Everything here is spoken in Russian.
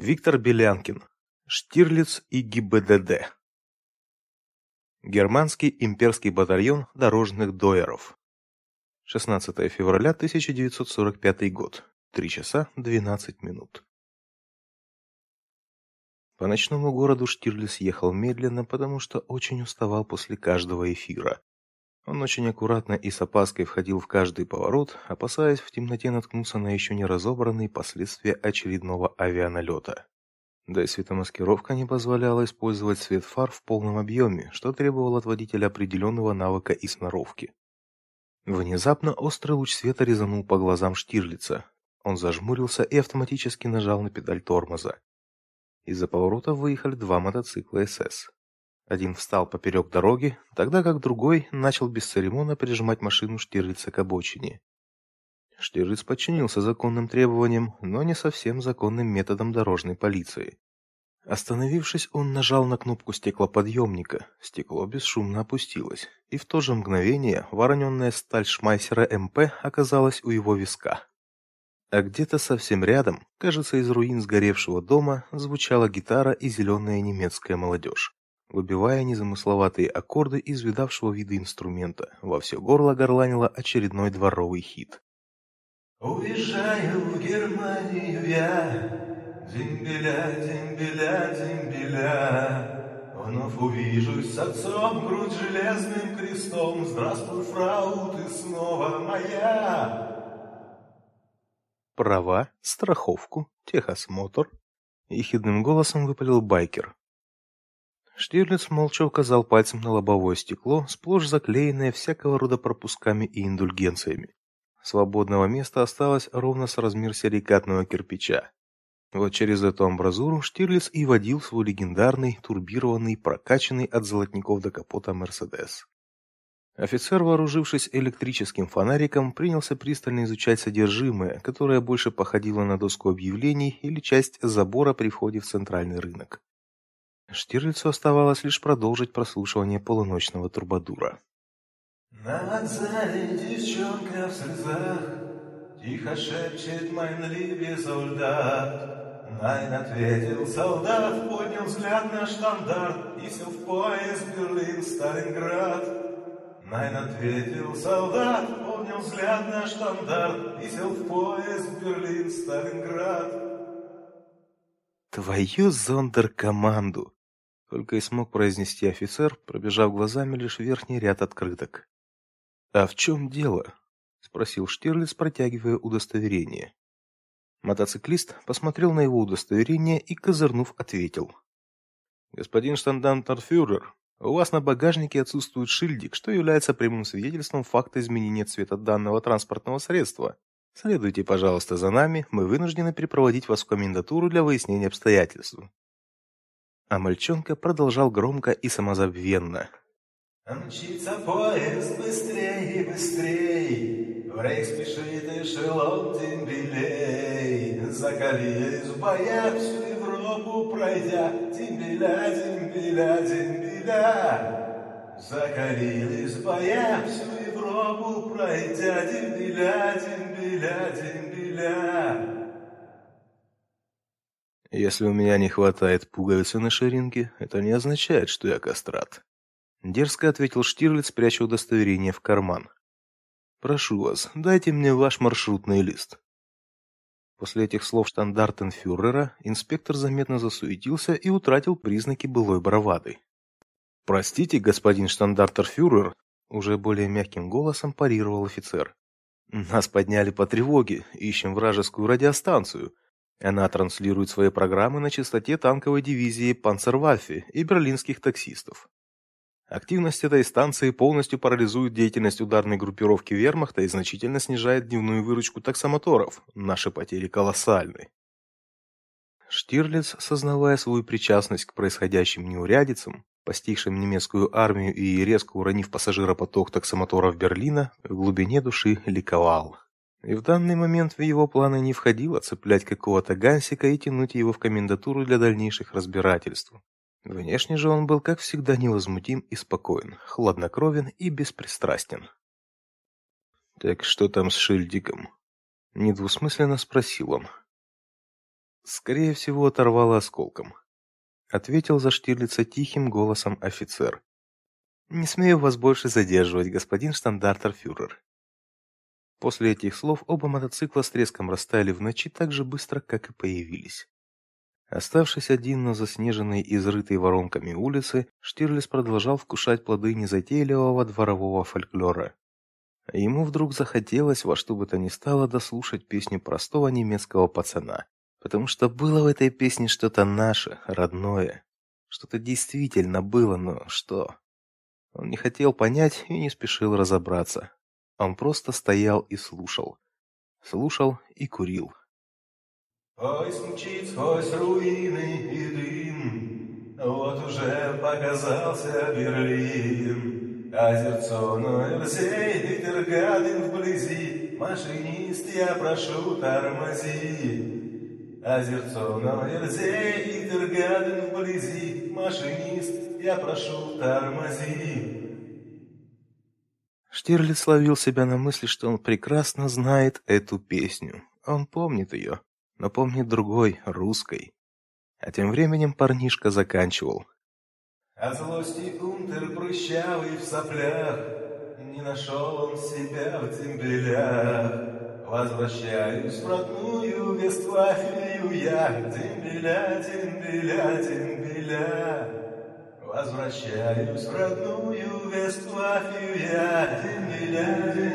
Виктор Белянкин. Штирлиц и ГИБДД. Германский имперский батальон дорожных доеров. 16 февраля 1945 год. 3 часа 12 минут. По ночному городу Штирлиц ехал медленно, потому что очень уставал после каждого эфира. Он очень аккуратно и с опаской входил в каждый поворот, опасаясь в темноте наткнуться на еще не разобранные последствия очередного авианалета. Да и светомаскировка не позволяла использовать свет фар в полном объеме, что требовало от водителя определенного навыка и сноровки. Внезапно острый луч света резанул по глазам Штирлица. Он зажмурился и автоматически нажал на педаль тормоза. Из-за поворота выехали два мотоцикла СС. Один встал поперек дороги, тогда как другой начал без церемонно прижимать машину Штирлица к обочине. Штирлиц подчинился законным требованиям, но не совсем законным методам дорожной полиции. Остановившись, он нажал на кнопку стеклоподъемника. Стекло бесшумно опустилось, и в то же мгновение вороненная сталь Шмайсера МП оказалась у его виска. А где-то совсем рядом, кажется, из руин сгоревшего дома, звучала гитара и зеленая немецкая молодежь выбивая незамысловатые аккорды из видавшего вида инструмента. Во все горло горланило очередной дворовый хит. Уезжаю в Германию я, дембеля, дембеля, дембеля. Вновь увижусь с отцом, грудь железным крестом. Здравствуй, фрау, ты снова моя. Права, страховку, техосмотр. Ехидным голосом выпалил байкер, Штирлиц молча указал пальцем на лобовое стекло, сплошь заклеенное всякого рода пропусками и индульгенциями. Свободного места осталось ровно с размер силикатного кирпича. Вот через эту амбразуру Штирлиц и водил свой легендарный, турбированный, прокачанный от золотников до капота Мерседес. Офицер, вооружившись электрическим фонариком, принялся пристально изучать содержимое, которое больше походило на доску объявлений или часть забора при входе в центральный рынок. Штирлицу оставалось лишь продолжить прослушивание полуночного трубадура. На вокзале девчонка в слезах Тихо шепчет «Mein liebe солдат». Найн ответил солдат, поднял взгляд на штандарт И сел в поезд Берлин-Сталинград. Найн ответил солдат, поднял взгляд на штандарт И сел в поезд Берлин-Сталинград. Твою зондеркоманду! Только и смог произнести офицер, пробежав глазами лишь верхний ряд открыток. «А в чем дело?» — спросил Штирлиц, протягивая удостоверение. Мотоциклист посмотрел на его удостоверение и, козырнув, ответил. «Господин штандартенфюрер, у вас на багажнике отсутствует шильдик, что является прямым свидетельством факта изменения цвета данного транспортного средства. Следуйте, пожалуйста, за нами, мы вынуждены перепроводить вас в комендатуру для выяснения обстоятельств». А мальчонка продолжал громко и самозабвенно. Мчится поезд быстрее и быстрей, В рейс спешит эшелон дембелей. Закалились в боях всю Европу пройдя, Дембеля, дембеля, дембеля. Закалились в боях всю Европу пройдя, Дембеля, дембеля, дембеля. Если у меня не хватает пуговицы на ширинке, это не означает, что я кастрат. Дерзко ответил Штирлиц, пряча удостоверение в карман. Прошу вас, дайте мне ваш маршрутный лист. После этих слов штандартенфюрера инспектор заметно засуетился и утратил признаки былой бравады. Простите, господин штандартерфюрер, уже более мягким голосом парировал офицер. Нас подняли по тревоге, ищем вражескую радиостанцию. Она транслирует свои программы на частоте танковой дивизии Панцерваффе и берлинских таксистов. Активность этой станции полностью парализует деятельность ударной группировки Вермахта и значительно снижает дневную выручку таксомоторов. Наши потери колоссальны. Штирлиц, сознавая свою причастность к происходящим неурядицам, постигшим немецкую армию и резко уронив пассажиропоток таксомоторов Берлина, в глубине души ликовал. И в данный момент в его планы не входило цеплять какого-то гансика и тянуть его в комендатуру для дальнейших разбирательств. Внешне же он был, как всегда, невозмутим и спокоен, хладнокровен и беспристрастен. «Так что там с Шильдиком?» Недвусмысленно спросил он. Скорее всего, оторвало осколком. Ответил за Штирлица тихим голосом офицер. Не смею вас больше задерживать, господин штандартерфюрер. После этих слов оба мотоцикла с треском растаяли в ночи так же быстро, как и появились. Оставшись один на заснеженной и изрытой воронками улице, Штирлиц продолжал вкушать плоды незатейливого дворового фольклора. Ему вдруг захотелось во что бы то ни стало дослушать песню простого немецкого пацана, потому что было в этой песне что-то наше, родное. Что-то действительно было, но что? Он не хотел понять и не спешил разобраться. Он просто стоял и слушал. Слушал и курил. Ой, смчит сквозь руины и дым, Вот уже показался Берлин. Озерцо Нойерзей, Витергаден вблизи, Машинист, я прошу, тормози. Озерцо Нойерзей, Витергаден вблизи, Машинист, я прошу, тормози. Штирлиц ловил себя на мысли, что он прекрасно знает эту песню. Он помнит ее но помнит другой, русской. А тем временем парнишка заканчивал. От злости унтер прыщавый в соплях, Не нашел он себя в дембелях. Возвращаюсь в родную Вестфалию я, Дембеля, дембеля, дембеля. Возвращаюсь в родную Вестфалию я, дембеля, дембеля.